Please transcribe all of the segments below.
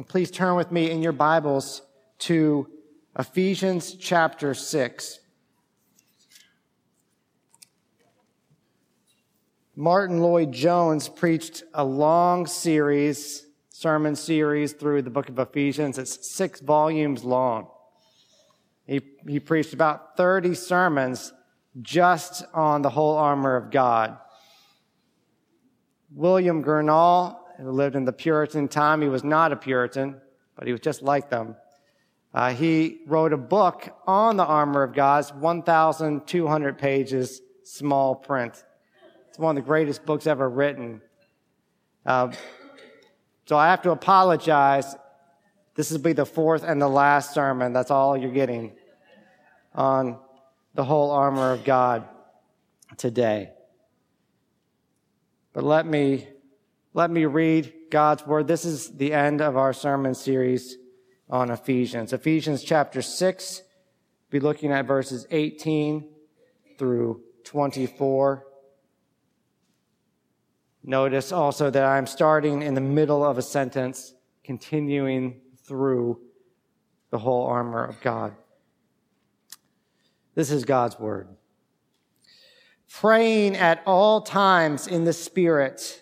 please turn with me in your Bibles to Ephesians chapter 6. Martyn Lloyd-Jones preached a long series, sermon series through the book of Ephesians. It's six volumes long. He, he preached about 30 sermons just on the whole armor of God. William Gurnall, who lived in the Puritan time, he was not a Puritan, but he was just like them. Uh, he wrote a book on the armor of God, 1,200 pages, small print. It's one of the greatest books ever written. Uh, so I have to apologize. This will be the fourth and the last sermon. That's all you're getting on the whole armor of God today. But let me, let me read God's word. This is the end of our sermon series on Ephesians. Ephesians chapter 6, be looking at verses 18 through 24. Notice also that I'm starting in the middle of a sentence, continuing through the whole armor of God. This is God's word. Praying at all times in the Spirit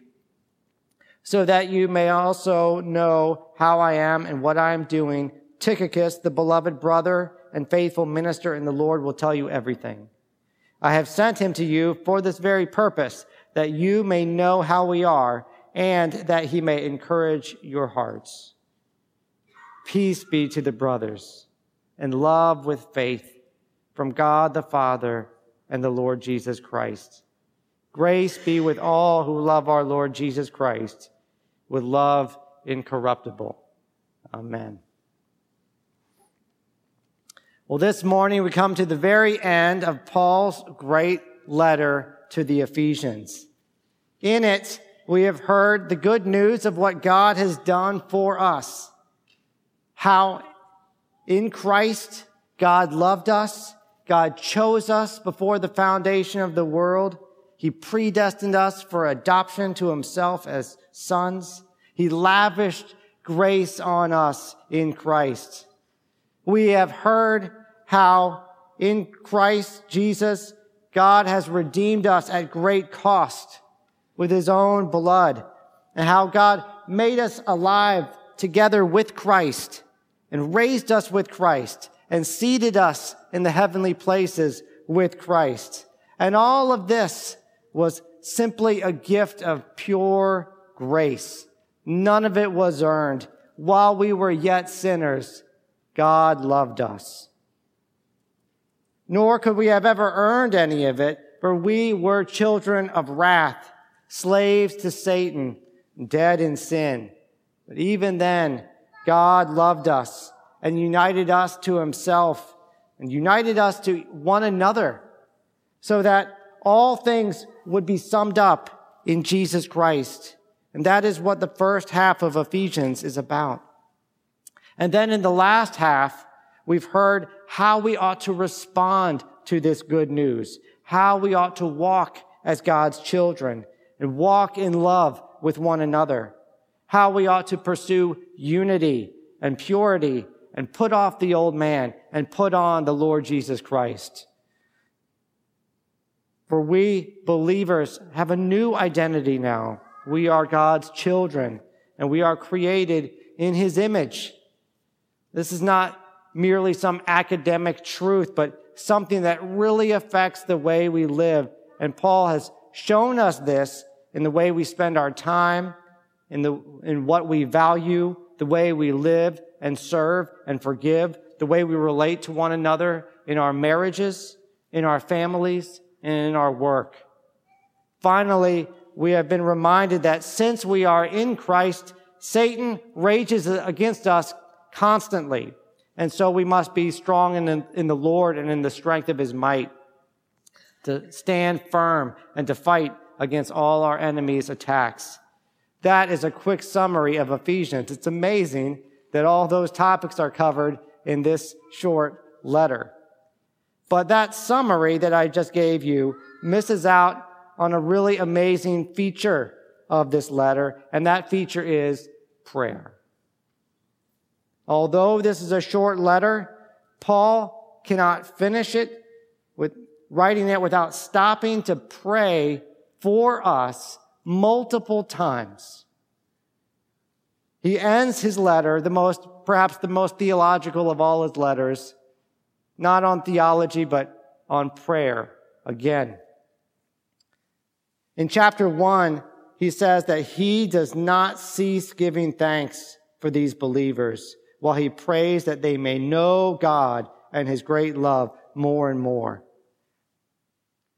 so that you may also know how I am and what I am doing. Tychicus, the beloved brother and faithful minister in the Lord, will tell you everything. I have sent him to you for this very purpose, that you may know how we are and that he may encourage your hearts. Peace be to the brothers and love with faith from God the Father and the Lord Jesus Christ. Grace be with all who love our Lord Jesus Christ with love incorruptible. Amen. Well, this morning we come to the very end of Paul's great letter to the Ephesians. In it, we have heard the good news of what God has done for us. How in Christ God loved us God chose us before the foundation of the world. He predestined us for adoption to himself as sons. He lavished grace on us in Christ. We have heard how in Christ Jesus, God has redeemed us at great cost with his own blood and how God made us alive together with Christ and raised us with Christ and seated us in the heavenly places with Christ. And all of this was simply a gift of pure grace. None of it was earned. While we were yet sinners, God loved us. Nor could we have ever earned any of it, for we were children of wrath, slaves to Satan, dead in sin. But even then, God loved us and united us to himself and united us to one another so that all things would be summed up in Jesus Christ. And that is what the first half of Ephesians is about. And then in the last half, we've heard how we ought to respond to this good news, how we ought to walk as God's children and walk in love with one another, how we ought to pursue unity and purity and put off the old man and put on the Lord Jesus Christ. For we believers have a new identity now. We are God's children and we are created in his image. This is not merely some academic truth, but something that really affects the way we live. And Paul has shown us this in the way we spend our time, in the, in what we value, the way we live, and serve and forgive, the way we relate to one another in our marriages, in our families, and in our work. Finally, we have been reminded that since we are in Christ, Satan rages against us constantly. And so we must be strong in the, in the Lord and in the strength of his might to stand firm and to fight against all our enemies' attacks. That is a quick summary of Ephesians. It's amazing that all those topics are covered in this short letter. But that summary that I just gave you misses out on a really amazing feature of this letter, and that feature is prayer. Although this is a short letter, Paul cannot finish it with writing it without stopping to pray for us multiple times. He ends his letter, the most, perhaps the most theological of all his letters, not on theology, but on prayer again. In chapter one, he says that he does not cease giving thanks for these believers while he prays that they may know God and his great love more and more.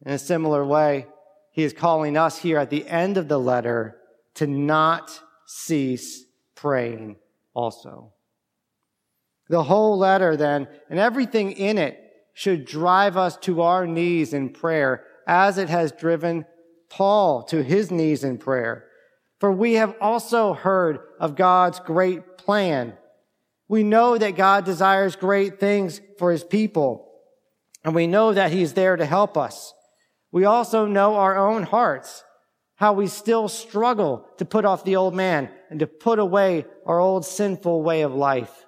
In a similar way, he is calling us here at the end of the letter to not cease praying also. The whole letter then and everything in it should drive us to our knees in prayer as it has driven Paul to his knees in prayer. For we have also heard of God's great plan. We know that God desires great things for his people, and we know that he's there to help us. We also know our own hearts, how we still struggle to put off the old man and to put away our old sinful way of life.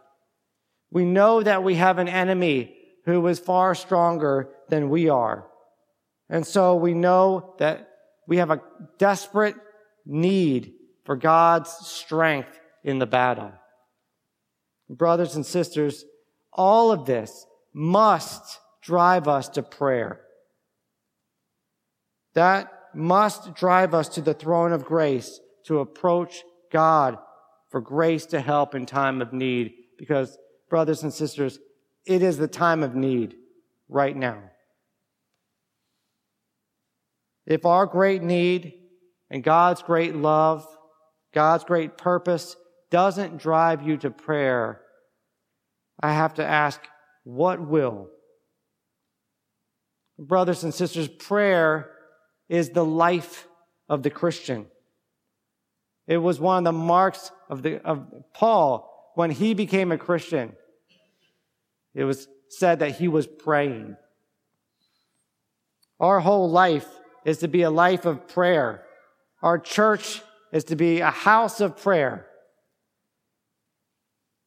We know that we have an enemy who is far stronger than we are. And so we know that we have a desperate need for God's strength in the battle. Brothers and sisters, all of this must drive us to prayer. That must drive us to the throne of grace to approach God for grace to help in time of need. Because, brothers and sisters, it is the time of need right now. If our great need and God's great love, God's great purpose doesn't drive you to prayer, I have to ask, what will? Brothers and sisters, prayer is the life of the Christian. It was one of the marks of, the, of Paul when he became a Christian. It was said that he was praying. Our whole life is to be a life of prayer. Our church is to be a house of prayer.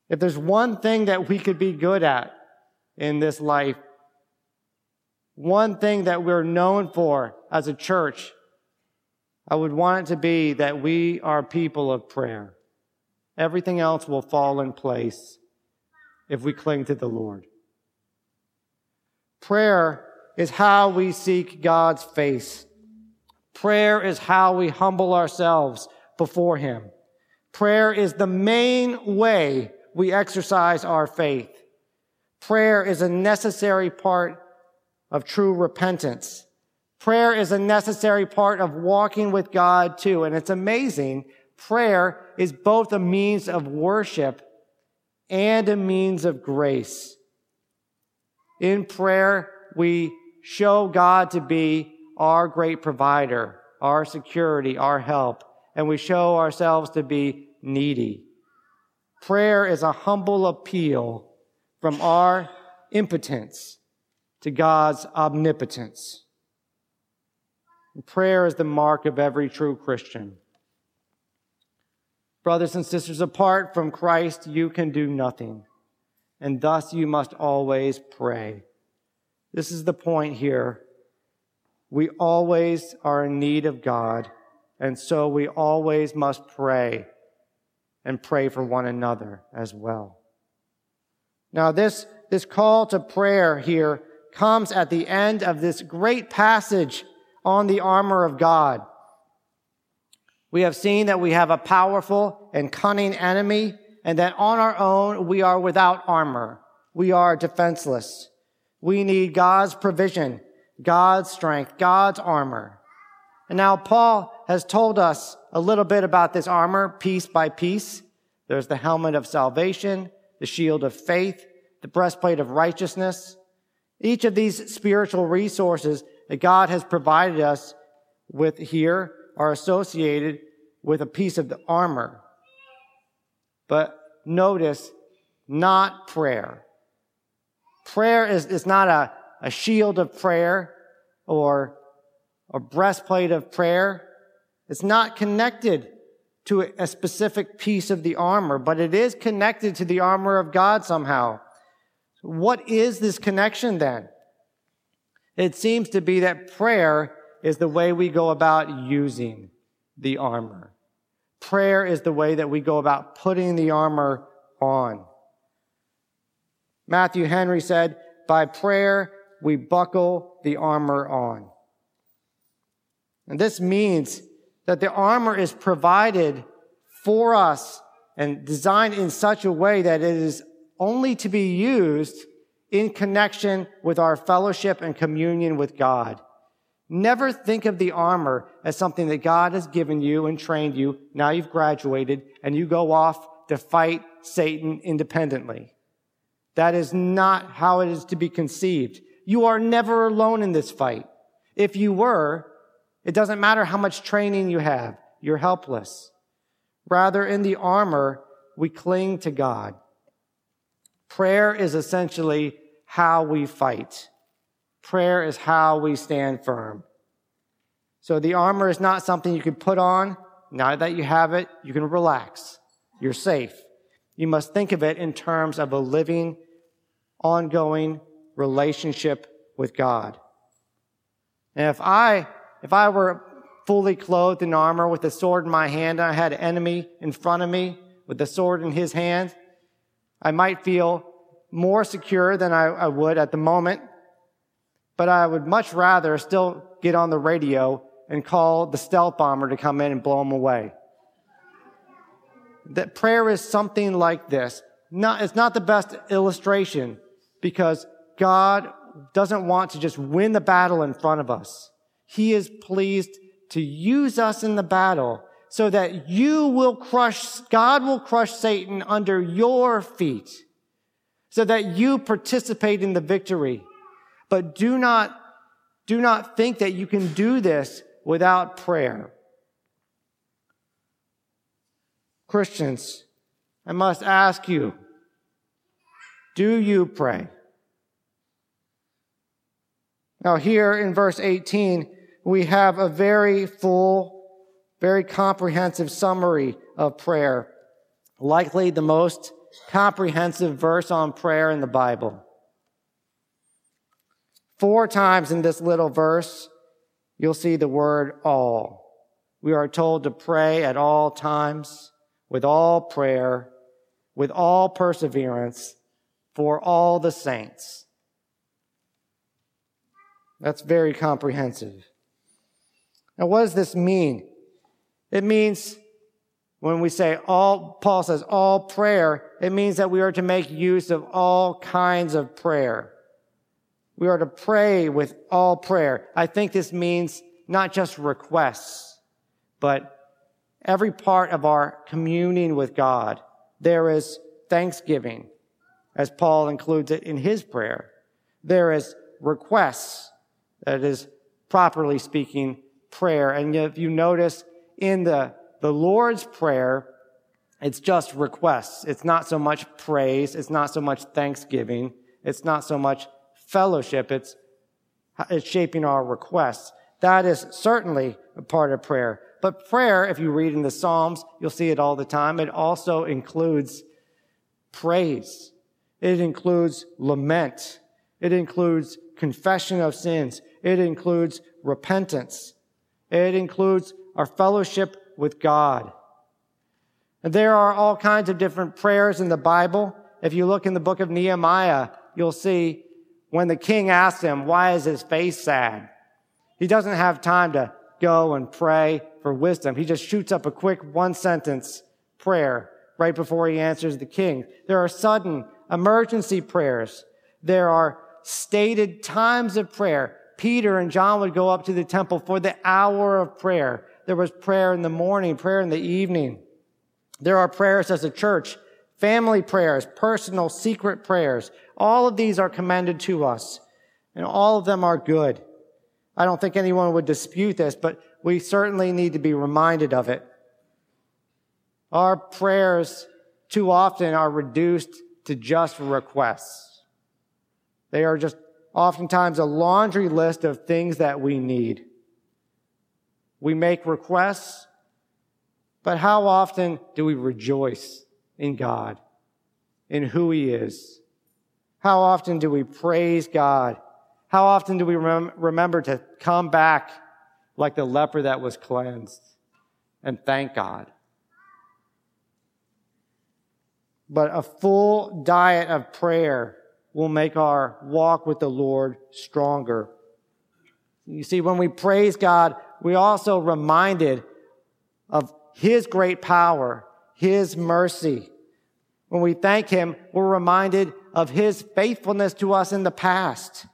If there's one thing that we could be good at in this life, one thing that we're known for as a church, I would want it to be that we are people of prayer. Everything else will fall in place if we cling to the Lord. Prayer is how we seek God's face. Prayer is how we humble ourselves before Him. Prayer is the main way we exercise our faith. Prayer is a necessary part of true repentance. Prayer is a necessary part of walking with God too. And it's amazing. Prayer is both a means of worship and a means of grace. In prayer, we show God to be our great provider, our security, our help, and we show ourselves to be needy. Prayer is a humble appeal from our impotence to God's omnipotence. Prayer is the mark of every true Christian. Brothers and sisters, apart from Christ, you can do nothing, and thus you must always pray. This is the point here we always are in need of God, and so we always must pray and pray for one another as well. Now, this, this call to prayer here comes at the end of this great passage on the armor of God. We have seen that we have a powerful and cunning enemy, and that on our own we are without armor. We are defenseless. We need God's provision God's strength, God's armor. And now Paul has told us a little bit about this armor piece by piece. There's the helmet of salvation, the shield of faith, the breastplate of righteousness. Each of these spiritual resources that God has provided us with here are associated with a piece of the armor. But notice, not prayer. Prayer is, is not a, a shield of prayer or a breastplate of prayer. It's not connected to a specific piece of the armor, but it is connected to the armor of God somehow. What is this connection then? It seems to be that prayer is the way we go about using the armor. Prayer is the way that we go about putting the armor on. Matthew Henry said, by prayer, we buckle the armor on. And this means that the armor is provided for us and designed in such a way that it is only to be used in connection with our fellowship and communion with God. Never think of the armor as something that God has given you and trained you. Now you've graduated and you go off to fight Satan independently. That is not how it is to be conceived. You are never alone in this fight. If you were, it doesn't matter how much training you have. You're helpless. Rather, in the armor, we cling to God. Prayer is essentially how we fight. Prayer is how we stand firm. So the armor is not something you can put on. Now that you have it, you can relax. You're safe. You must think of it in terms of a living, ongoing relationship with God. And if I, if I were fully clothed in armor with a sword in my hand and I had an enemy in front of me with the sword in his hand, I might feel more secure than I, I would at the moment, but I would much rather still get on the radio and call the stealth bomber to come in and blow him away. That prayer is something like this. Not, it's not the best illustration because God doesn't want to just win the battle in front of us. He is pleased to use us in the battle so that you will crush, God will crush Satan under your feet so that you participate in the victory. But do not, do not think that you can do this without prayer. Christians, I must ask you, do you pray? Now here in verse 18, we have a very full, very comprehensive summary of prayer. Likely the most comprehensive verse on prayer in the Bible. Four times in this little verse, you'll see the word all. We are told to pray at all times, with all prayer, with all perseverance, for all the saints. That's very comprehensive. Now, what does this mean? It means when we say all, Paul says all prayer, it means that we are to make use of all kinds of prayer. We are to pray with all prayer. I think this means not just requests, but every part of our communing with God. There is thanksgiving, as Paul includes it in his prayer. There is requests, that is, properly speaking, prayer. And if you notice in the the Lord's Prayer, it's just requests. It's not so much praise. It's not so much thanksgiving. It's not so much fellowship. It's, it's shaping our requests. That is certainly a part of prayer. But prayer, if you read in the Psalms, you'll see it all the time. It also includes praise. It includes lament. It includes confession of sins. It includes repentance. It includes our fellowship with God. And there are all kinds of different prayers in the Bible. If you look in the book of Nehemiah, you'll see when the king asks him, why is his face sad? He doesn't have time to go and pray for wisdom. He just shoots up a quick one sentence prayer right before he answers the king. There are sudden emergency prayers. There are stated times of prayer. Peter and John would go up to the temple for the hour of prayer. There was prayer in the morning, prayer in the evening. There are prayers as a church family prayers, personal secret prayers. All of these are commended to us and all of them are good. I don't think anyone would dispute this, but we certainly need to be reminded of it. Our prayers too often are reduced to just requests. They are just oftentimes a laundry list of things that we need. We make requests, but how often do we rejoice in God, in who He is? How often do we praise God? How often do we rem- remember to come back like the leper that was cleansed and thank God? But a full diet of prayer will make our walk with the Lord stronger. You see, when we praise God, we also reminded of His great power, His mercy. When we thank Him, we're reminded of His faithfulness to us in the past.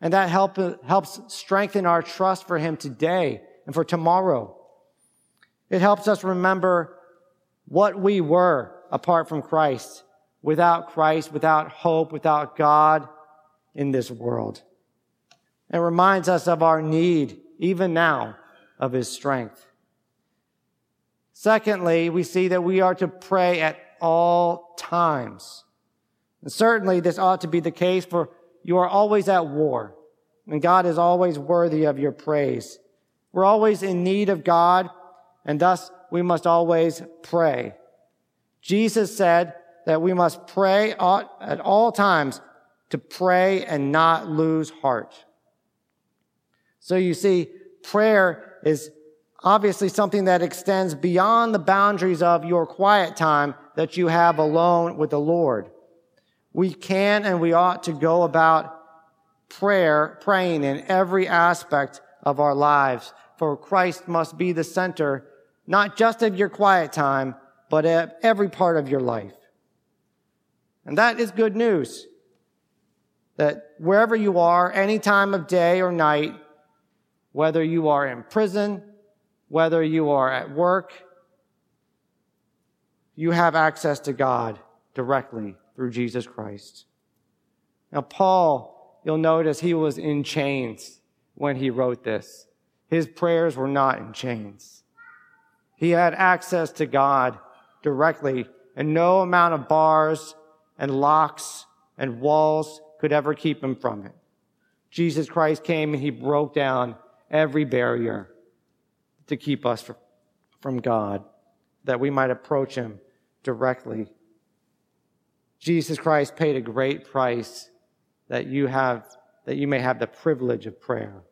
And that help, helps strengthen our trust for Him today and for tomorrow. It helps us remember what we were apart from Christ, without Christ, without hope, without God in this world. It reminds us of our need, even now, of His strength. Secondly, we see that we are to pray at all times. And certainly this ought to be the case for you are always at war and God is always worthy of your praise. We're always in need of God and thus we must always pray. Jesus said that we must pray at all times to pray and not lose heart. So you see, prayer is obviously something that extends beyond the boundaries of your quiet time that you have alone with the Lord. We can and we ought to go about prayer, praying in every aspect of our lives, for Christ must be the center, not just of your quiet time, but at every part of your life. And that is good news. That wherever you are, any time of day or night, whether you are in prison, whether you are at work, you have access to God directly through Jesus Christ. Now, Paul, you'll notice he was in chains when he wrote this. His prayers were not in chains. He had access to God directly, and no amount of bars and locks and walls could ever keep him from it. Jesus Christ came and he broke down every barrier to keep us from God, that we might approach him directly. Jesus Christ paid a great price that you have, that you may have the privilege of prayer.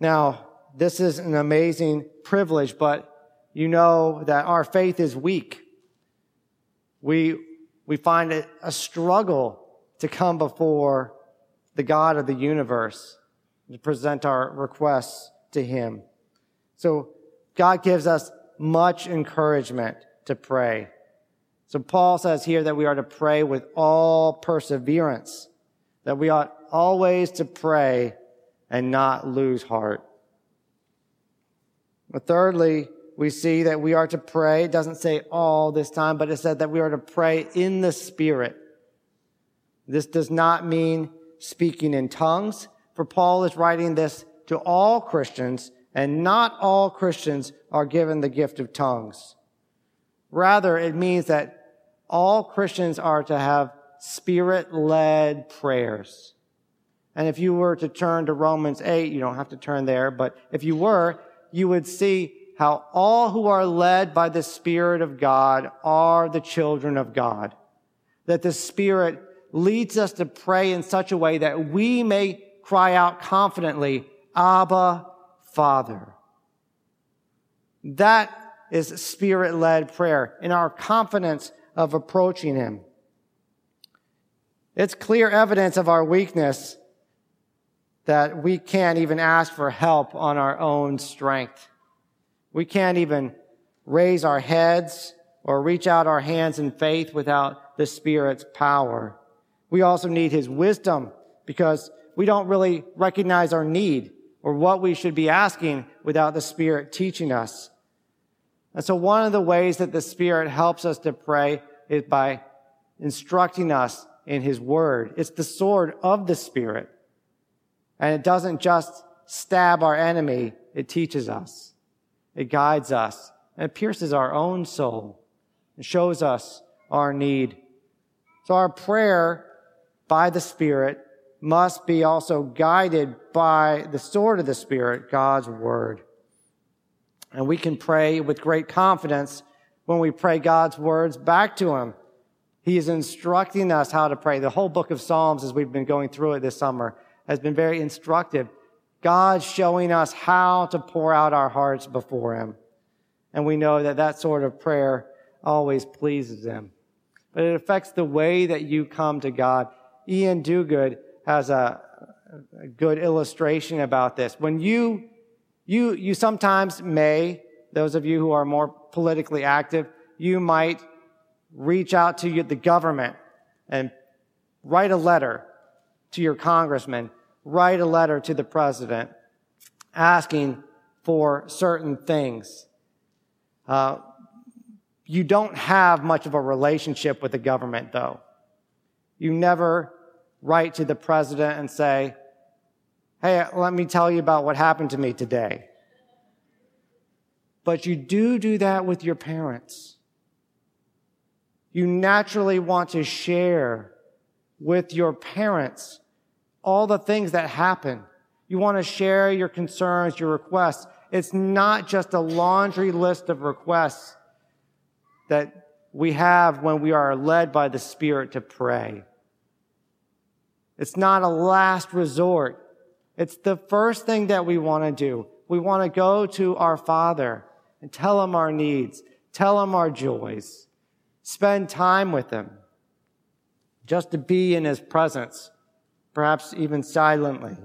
Now, this is an amazing privilege, but you know that our faith is weak. We, we find it a struggle to come before the God of the universe to present our requests to Him. So God gives us much encouragement to pray. So Paul says here that we are to pray with all perseverance, that we ought always to pray and not lose heart. But thirdly, we see that we are to pray. It doesn't say all this time, but it said that we are to pray in the Spirit. This does not mean speaking in tongues, for Paul is writing this to all Christians, and not all Christians are given the gift of tongues. Rather, it means that all Christians are to have spirit-led prayers. And if you were to turn to Romans 8, you don't have to turn there, but if you were, you would see how all who are led by the Spirit of God are the children of God. That the Spirit leads us to pray in such a way that we may cry out confidently, Abba, Father. That is spirit led prayer in our confidence of approaching Him. It's clear evidence of our weakness that we can't even ask for help on our own strength. We can't even raise our heads or reach out our hands in faith without the Spirit's power. We also need His wisdom because we don't really recognize our need or what we should be asking without the Spirit teaching us. And so one of the ways that the Spirit helps us to pray is by instructing us in His Word. It's the sword of the Spirit. And it doesn't just stab our enemy, it teaches us. It guides us. And it pierces our own soul. It shows us our need. So our prayer by the Spirit must be also guided by the sword of the Spirit, God's Word. And we can pray with great confidence when we pray God's words back to Him. He is instructing us how to pray. The whole book of Psalms, as we've been going through it this summer, has been very instructive. God showing us how to pour out our hearts before Him. And we know that that sort of prayer always pleases Him. But it affects the way that you come to God. Iain Duguid has a, a good illustration about this. When you, you, you sometimes may, those of you who are more politically active, you might reach out to the government and write a letter to your congressman, write a letter to the president asking for certain things. Uh, you don't have much of a relationship with the government, though. You never write to the president and say, Hey, let me tell you about what happened to me today. But you do do that with your parents. You naturally want to share with your parents all the things that happen. You want to share your concerns, your requests. It's not just a laundry list of requests that we have when we are led by the Spirit to pray. It's not a last resort. It's the first thing that we want to do. We want to go to our Father and tell him our needs, tell him our joys, spend time with him, just to be in his presence, perhaps even silently.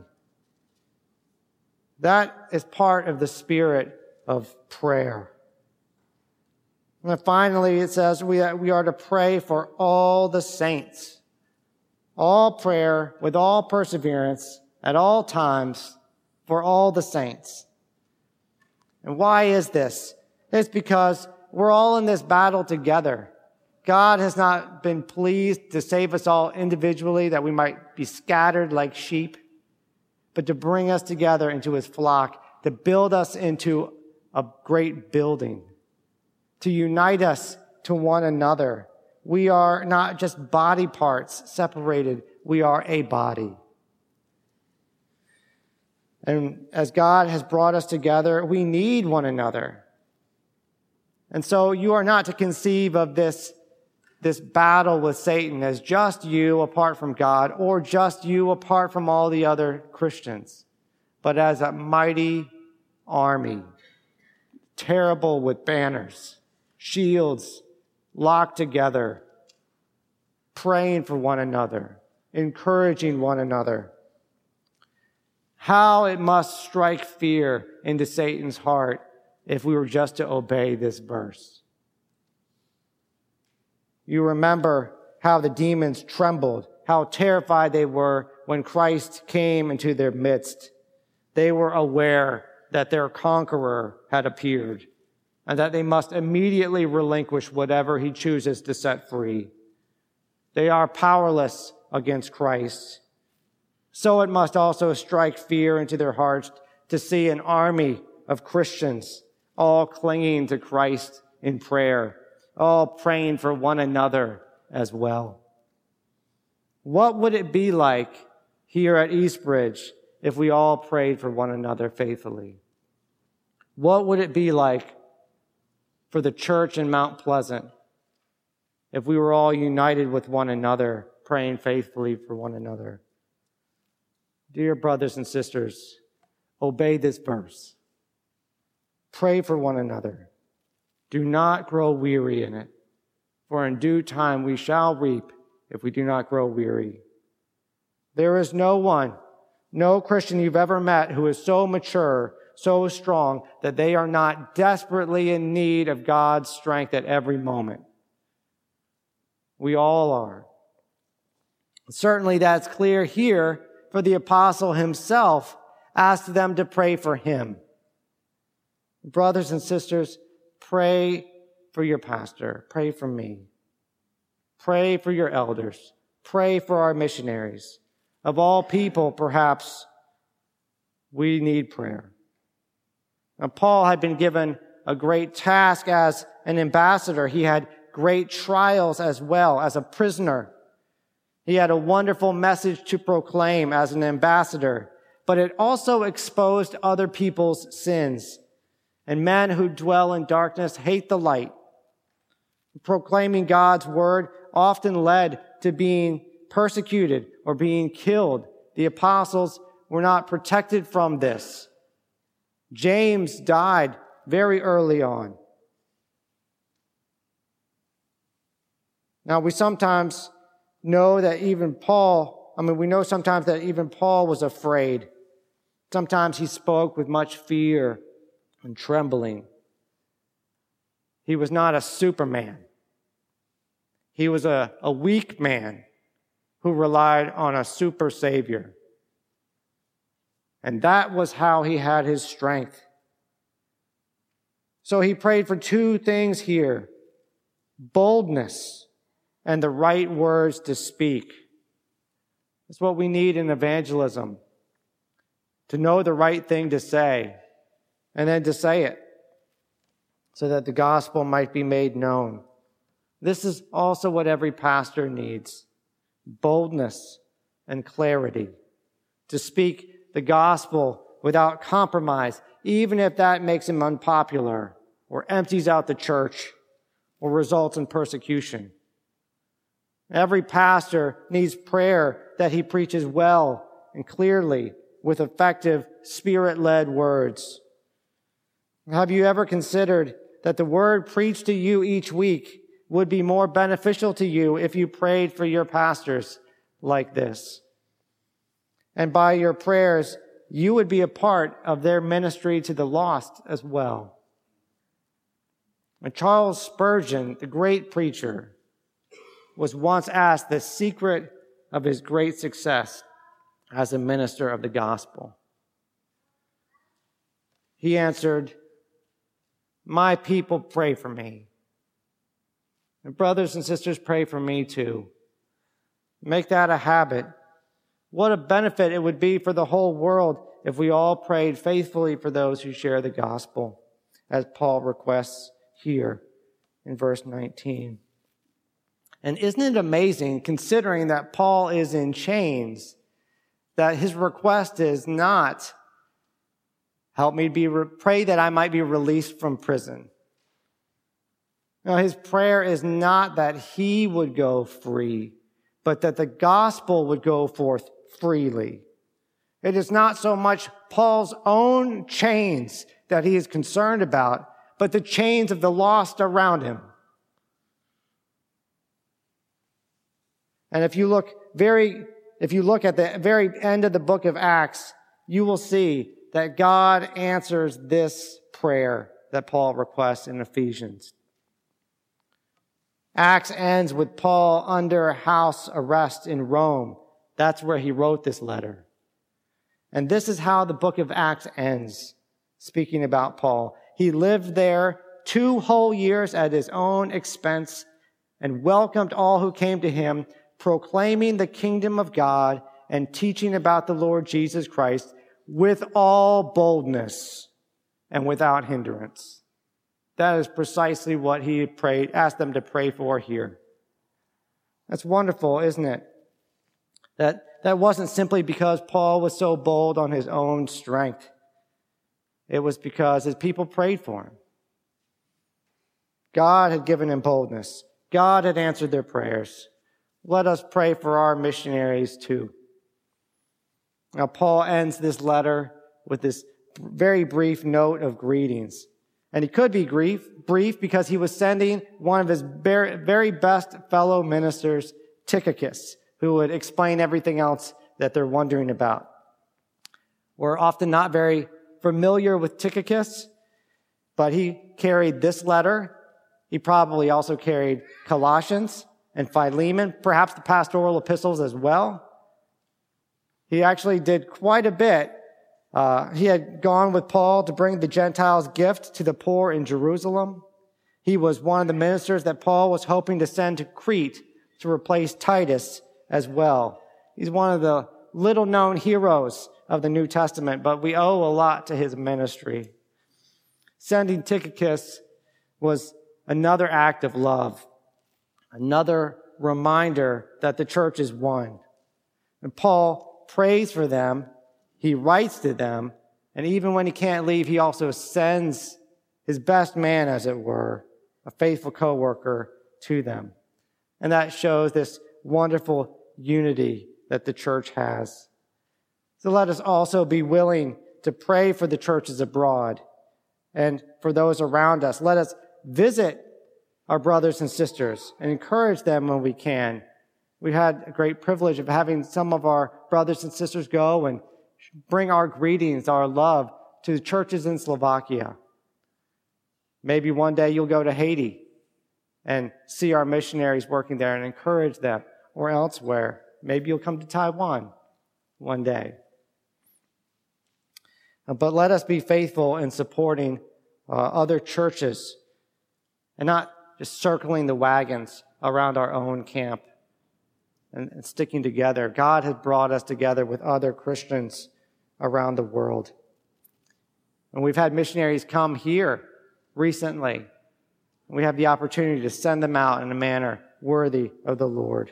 That is part of the spirit of prayer. And finally, it says we, we are to pray for all the saints all prayer with all perseverance at all times for all the saints. And why is this? It's because we're all in this battle together. God has not been pleased to save us all individually that we might be scattered like sheep, but to bring us together into his flock, to build us into a great building, to unite us to one another, we are not just body parts separated. We are a body. And as God has brought us together, we need one another. And so you are not to conceive of this, this battle with Satan as just you apart from God or just you apart from all the other Christians, but as a mighty army, terrible with banners, shields, locked together, praying for one another, encouraging one another. How it must strike fear into Satan's heart if we were just to obey this verse. You remember how the demons trembled, how terrified they were when Christ came into their midst. They were aware that their conqueror had appeared and that they must immediately relinquish whatever he chooses to set free. They are powerless against Christ. So it must also strike fear into their hearts to see an army of Christians all clinging to Christ in prayer, all praying for one another as well. What would it be like here at Eastbridge if we all prayed for one another faithfully? What would it be like for the church in Mount Pleasant if we were all united with one another, praying faithfully for one another. Dear brothers and sisters, obey this verse. Pray for one another. Do not grow weary in it, for in due time we shall reap if we do not grow weary. There is no one, no Christian you've ever met who is so mature so strong that they are not desperately in need of God's strength at every moment. We all are. Certainly that's clear here for the apostle himself asked them to pray for him. Brothers and sisters, pray for your pastor. Pray for me. Pray for your elders. Pray for our missionaries. Of all people, perhaps we need prayer. Now, Paul had been given a great task as an ambassador. He had great trials as well as a prisoner. He had a wonderful message to proclaim as an ambassador, but it also exposed other people's sins. And men who dwell in darkness hate the light. Proclaiming God's word often led to being persecuted or being killed. The apostles were not protected from this. James died very early on. Now, we sometimes know that even Paul, I mean, we know sometimes that even Paul was afraid. Sometimes he spoke with much fear and trembling. He was not a superman. He was a, a weak man who relied on a super savior. And that was how he had his strength. So he prayed for two things here boldness and the right words to speak. That's what we need in evangelism to know the right thing to say and then to say it so that the gospel might be made known. This is also what every pastor needs boldness and clarity to speak the gospel without compromise, even if that makes him unpopular or empties out the church or results in persecution. Every pastor needs prayer that he preaches well and clearly with effective spirit led words. Have you ever considered that the word preached to you each week would be more beneficial to you if you prayed for your pastors like this? And by your prayers, you would be a part of their ministry to the lost as well. And Charles Spurgeon, the great preacher, was once asked the secret of his great success as a minister of the gospel. He answered, My people pray for me. And brothers and sisters, pray for me too. Make that a habit. What a benefit it would be for the whole world if we all prayed faithfully for those who share the gospel, as Paul requests here in verse 19. And isn't it amazing, considering that Paul is in chains, that his request is not, help me be, pray that I might be released from prison. No, his prayer is not that he would go free, but that the gospel would go forth freely. It is not so much Paul's own chains that he is concerned about, but the chains of the lost around him. And if you look very, if you look at the very end of the book of Acts, you will see that God answers this prayer that Paul requests in Ephesians. Acts ends with Paul under house arrest in Rome. That's where he wrote this letter. And this is how the book of Acts ends, speaking about Paul. He lived there two whole years at his own expense and welcomed all who came to him proclaiming the kingdom of God and teaching about the Lord Jesus Christ with all boldness and without hindrance. That is precisely what he prayed, asked them to pray for here. That's wonderful, isn't it? That, that wasn't simply because Paul was so bold on his own strength. It was because his people prayed for him. God had given him boldness. God had answered their prayers. Let us pray for our missionaries too. Now, Paul ends this letter with this very brief note of greetings. And he could be brief, brief because he was sending one of his very best fellow ministers, Tychicus, who would explain everything else that they're wondering about. We're often not very familiar with Tychicus, but he carried this letter. He probably also carried Colossians and Philemon, perhaps the pastoral epistles as well. He actually did quite a bit. Uh, he had gone with Paul to bring the Gentiles' gift to the poor in Jerusalem. He was one of the ministers that Paul was hoping to send to Crete to replace Titus as well. He's one of the little known heroes of the New Testament, but we owe a lot to his ministry. Sending Tychicus was another act of love, another reminder that the church is one. And Paul prays for them. He writes to them. And even when he can't leave, he also sends his best man, as it were, a faithful coworker to them. And that shows this wonderful unity that the church has. So let us also be willing to pray for the churches abroad and for those around us. Let us visit our brothers and sisters and encourage them when we can. We had a great privilege of having some of our brothers and sisters go and bring our greetings, our love to the churches in Slovakia. Maybe one day you'll go to Haiti and see our missionaries working there and encourage them or elsewhere. Maybe you'll come to Taiwan one day. Uh, but let us be faithful in supporting uh, other churches and not just circling the wagons around our own camp and, and sticking together. God has brought us together with other Christians around the world. And we've had missionaries come here recently. We have the opportunity to send them out in a manner worthy of the Lord.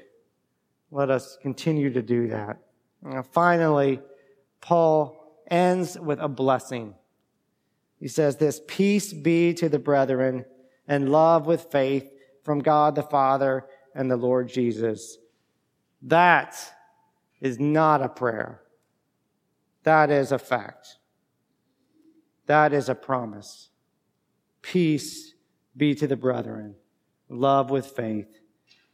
Let us continue to do that. And finally, Paul ends with a blessing. He says this, peace be to the brethren and love with faith from God the Father and the Lord Jesus. That is not a prayer. That is a fact. That is a promise. Peace be to the brethren. Love with faith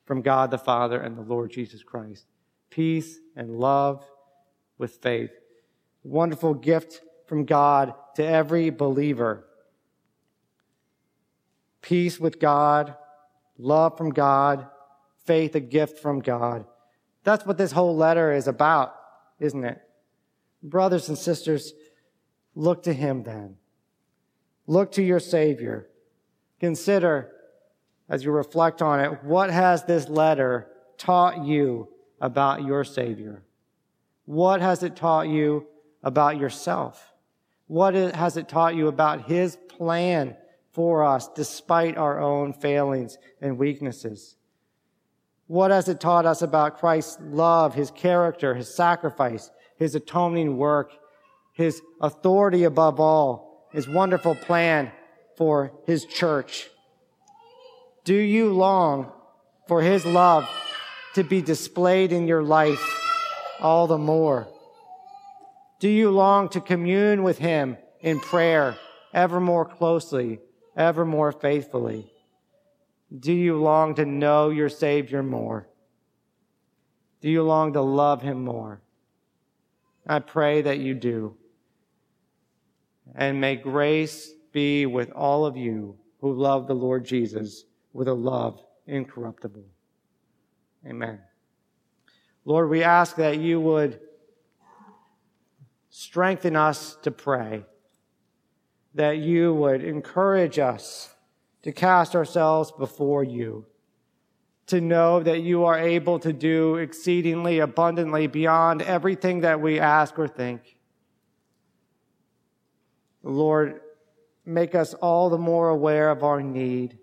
from God the Father and the Lord Jesus Christ. Peace and love with faith wonderful gift from God to every believer. Peace with God, love from God, faith, a gift from God. That's what this whole letter is about, isn't it? Brothers and sisters, look to Him then. Look to your Savior. Consider, as you reflect on it, what has this letter taught you about your Savior? What has it taught you about yourself? What has it taught you about His plan for us despite our own failings and weaknesses? What has it taught us about Christ's love, His character, His sacrifice, His atoning work, His authority above all, His wonderful plan for His church? Do you long for His love to be displayed in your life all the more? Do you long to commune with him in prayer ever more closely, ever more faithfully? Do you long to know your Savior more? Do you long to love him more? I pray that you do. And may grace be with all of you who love the Lord Jesus with a love incorruptible. Amen. Lord, we ask that you would strengthen us to pray, that you would encourage us to cast ourselves before you, to know that you are able to do exceedingly abundantly beyond everything that we ask or think. Lord, make us all the more aware of our need,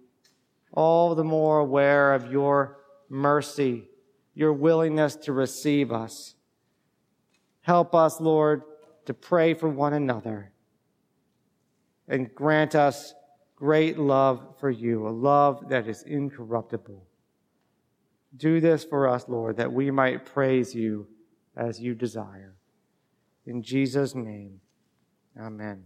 all the more aware of your mercy, your willingness to receive us. Help us, Lord, to pray for one another and grant us great love for you, a love that is incorruptible. Do this for us, Lord, that we might praise you as you desire. In Jesus' name, amen.